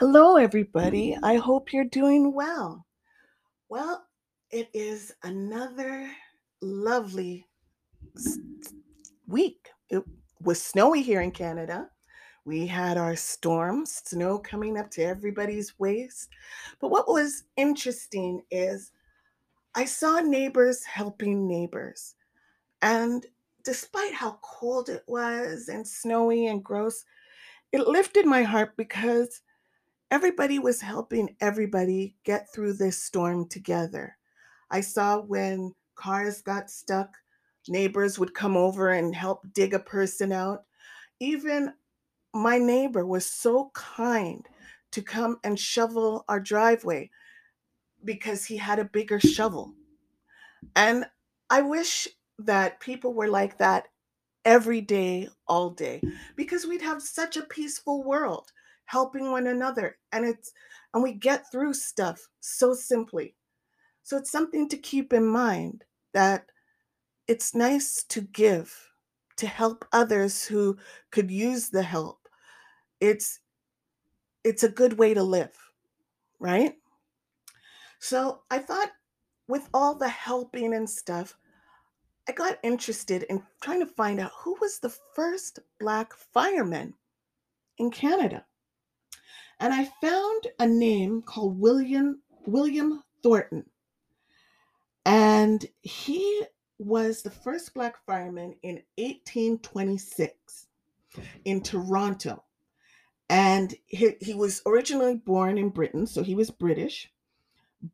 Hello, everybody. Mm-hmm. I hope you're doing well. Well, it is another lovely week. It was snowy here in Canada. We had our storms, snow coming up to everybody's waist. But what was interesting is I saw neighbors helping neighbors. And despite how cold it was and snowy and gross, it lifted my heart because everybody was helping everybody get through this storm together. I saw when cars got stuck, neighbors would come over and help dig a person out. Even my neighbor was so kind to come and shovel our driveway because he had a bigger shovel. And I wish that people were like that every day, all day, because we'd have such a peaceful world helping one another. And it's and we get through stuff so simply. So it's something to keep in mind that it's nice to give, to help others who could use the help. It's it's a good way to live, right? So I thought with all the helping and stuff, I got interested in trying to find out who was the first black fireman in Canada. And I found a name called William William Thornton. And he was the first black fireman in 1826 in Toronto. And he, he was originally born in Britain, so he was British,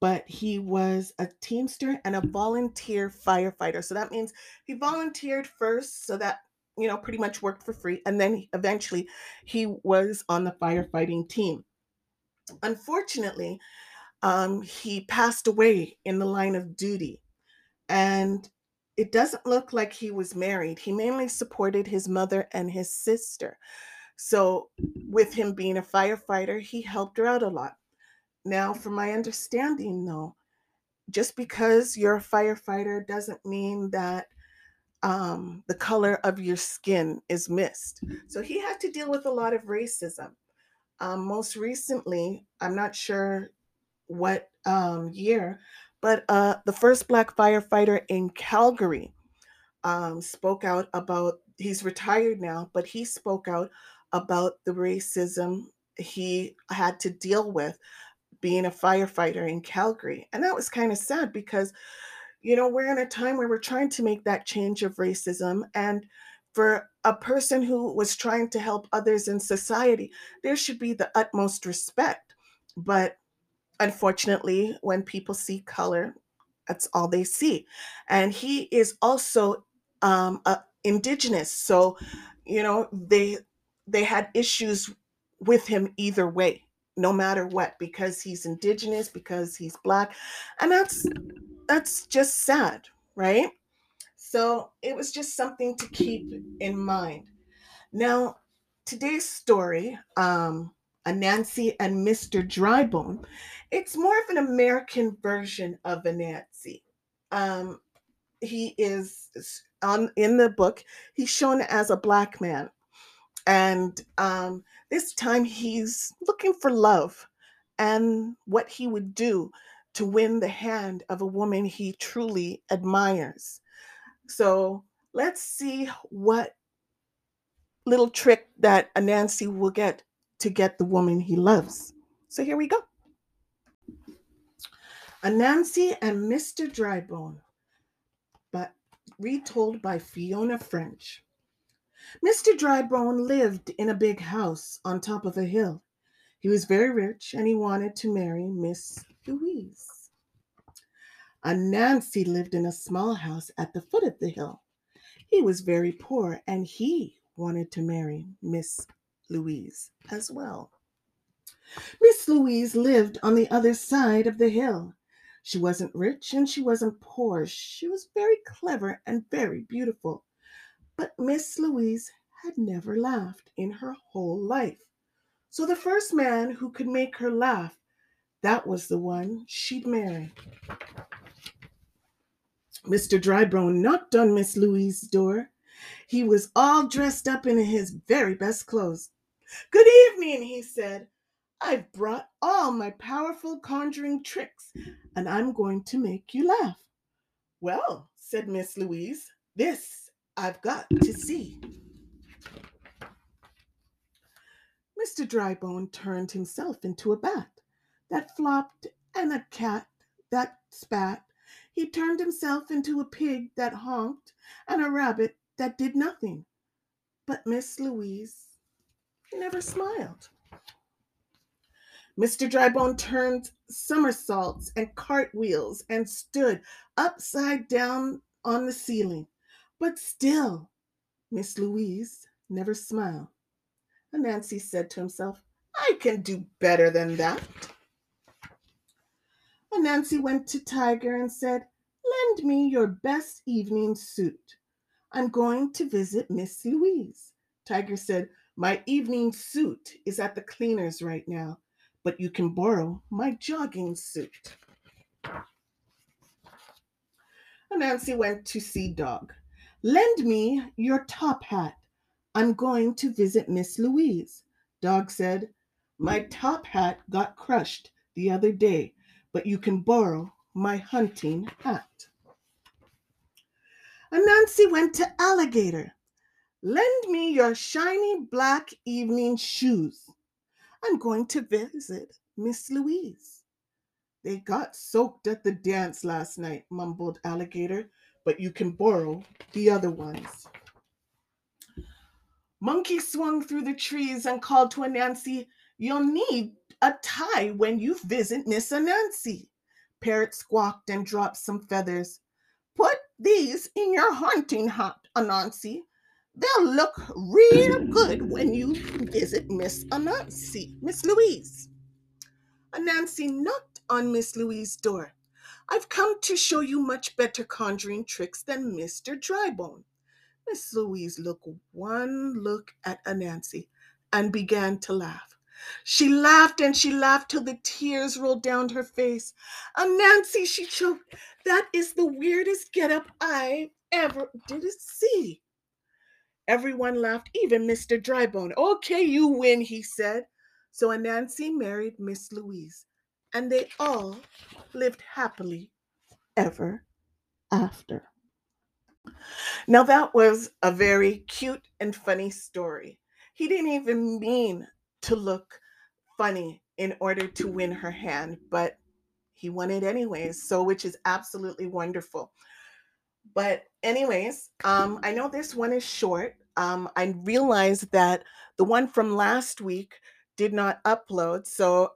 but he was a teamster and a volunteer firefighter. So that means he volunteered first, so that, you know, pretty much worked for free. And then eventually he was on the firefighting team. Unfortunately, um, he passed away in the line of duty. And it doesn't look like he was married. He mainly supported his mother and his sister. So, with him being a firefighter, he helped her out a lot. Now, from my understanding, though, just because you're a firefighter doesn't mean that um, the color of your skin is missed. So, he had to deal with a lot of racism. Um, most recently, I'm not sure what um, year, but uh, the first black firefighter in Calgary um, spoke out about, he's retired now, but he spoke out about the racism he had to deal with being a firefighter in Calgary. And that was kind of sad because, you know, we're in a time where we're trying to make that change of racism. And for a person who was trying to help others in society, there should be the utmost respect. But unfortunately, when people see color, that's all they see. And he is also um, indigenous, so you know they they had issues with him either way, no matter what, because he's indigenous, because he's black, and that's that's just sad, right? So it was just something to keep in mind. Now, today's story, um, Anansi and Mr. Drybone, it's more of an American version of Anansi. Um, he is on in the book. He's shown as a black man, and um, this time he's looking for love and what he would do to win the hand of a woman he truly admires. So let's see what little trick that Anansi will get to get the woman he loves. So here we go. Anansi and Mr. Drybone, but retold by Fiona French. Mr. Drybone lived in a big house on top of a hill. He was very rich and he wanted to marry Miss Louise. Anansi lived in a small house at the foot of the hill. He was very poor and he wanted to marry Miss Louise as well. Miss Louise lived on the other side of the hill. She wasn't rich and she wasn't poor. She was very clever and very beautiful. But Miss Louise had never laughed in her whole life. So the first man who could make her laugh, that was the one she'd marry. Mr. Drybone knocked on Miss Louise's door. He was all dressed up in his very best clothes. Good evening, he said. I've brought all my powerful conjuring tricks, and I'm going to make you laugh. Well, said Miss Louise, this I've got to see. Mr. Drybone turned himself into a bat that flopped and a cat that spat. He turned himself into a pig that honked and a rabbit that did nothing. But Miss Louise never smiled. Mr. Drybone turned somersaults and cartwheels and stood upside down on the ceiling. But still, Miss Louise never smiled. Anansi said to himself, I can do better than that. Anansi went to Tiger and said, Lend me your best evening suit. I'm going to visit Miss Louise. Tiger said, My evening suit is at the cleaner's right now, but you can borrow my jogging suit. Anansi went to see Dog. Lend me your top hat. I'm going to visit Miss Louise. Dog said, My top hat got crushed the other day, but you can borrow my hunting hat. Anansi went to Alligator. Lend me your shiny black evening shoes. I'm going to visit Miss Louise. They got soaked at the dance last night, mumbled Alligator, but you can borrow the other ones. Monkey swung through the trees and called to Anansi, You'll need a tie when you visit Miss Anansi. Parrot squawked and dropped some feathers. Put these in your hunting hat, Anansi. They'll look real good when you visit Miss Anansi, Miss Louise. Anansi knocked on Miss Louise's door. I've come to show you much better conjuring tricks than Mr. Drybone. Miss Louise looked one look at Anansi and began to laugh. She laughed and she laughed till the tears rolled down her face. Anansi, she choked, that is the weirdest get-up I ever did see. Everyone laughed, even Mr. Drybone. Okay, you win, he said. So Anansi married Miss Louise, and they all lived happily ever after. Now, that was a very cute and funny story. He didn't even mean to look funny in order to win her hand, but he won it anyways, so which is absolutely wonderful. But anyways, um, I know this one is short. Um, I realized that the one from last week did not upload, so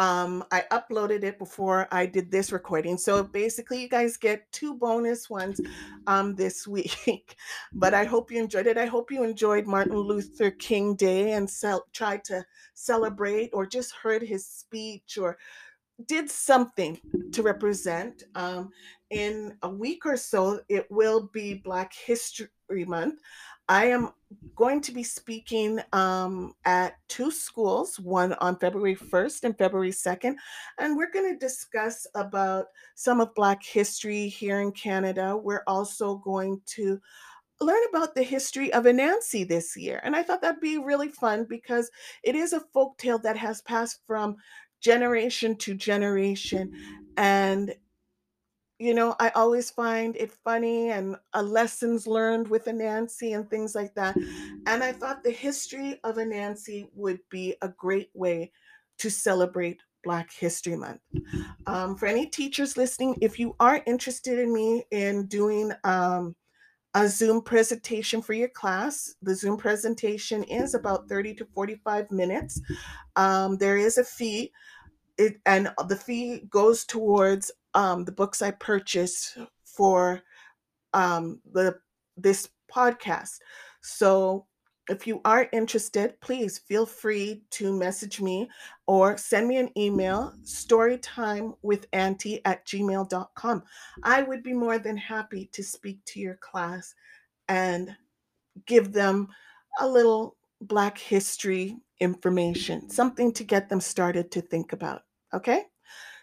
um, I uploaded it before I did this recording. So basically, you guys get two bonus ones um, this week. but I hope you enjoyed it. I hope you enjoyed Martin Luther King Day and cel- tried to celebrate or just heard his speech or did something to represent. Um, in a week or so, it will be Black History Month. I am going to be speaking um, at two schools, one on February 1st and February 2nd, and we're going to discuss about some of Black history here in Canada. We're also going to learn about the history of Anansi this year, and I thought that'd be really fun because it is a folk tale that has passed from generation to generation, and you know, I always find it funny and uh, lessons learned with Anansi and things like that. And I thought the history of Anansi would be a great way to celebrate Black History Month. Um, for any teachers listening, if you are interested in me in doing um, a Zoom presentation for your class, the Zoom presentation is about 30 to 45 minutes. Um, there is a fee. It, and the fee goes towards um, the books I purchased for um, the this podcast. So if you are interested, please feel free to message me or send me an email, storytimewithauntie at gmail.com. I would be more than happy to speak to your class and give them a little Black history information, something to get them started to think about. Okay?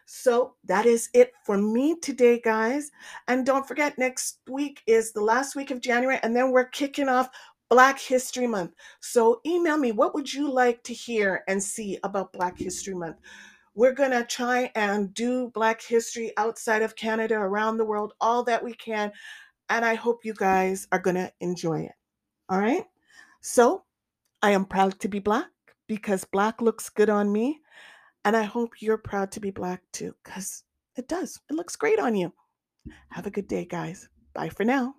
So that is it for me today, guys. And don't forget, next week is the last week of January, and then we're kicking off Black History Month. So email me what would you like to hear and see about Black History Month? We're going to try and do Black history outside of Canada, around the world, all that we can. And I hope you guys are going to enjoy it. All right. So I am proud to be Black because Black looks good on me. And I hope you're proud to be Black too because it does. It looks great on you. Have a good day, guys. Bye for now.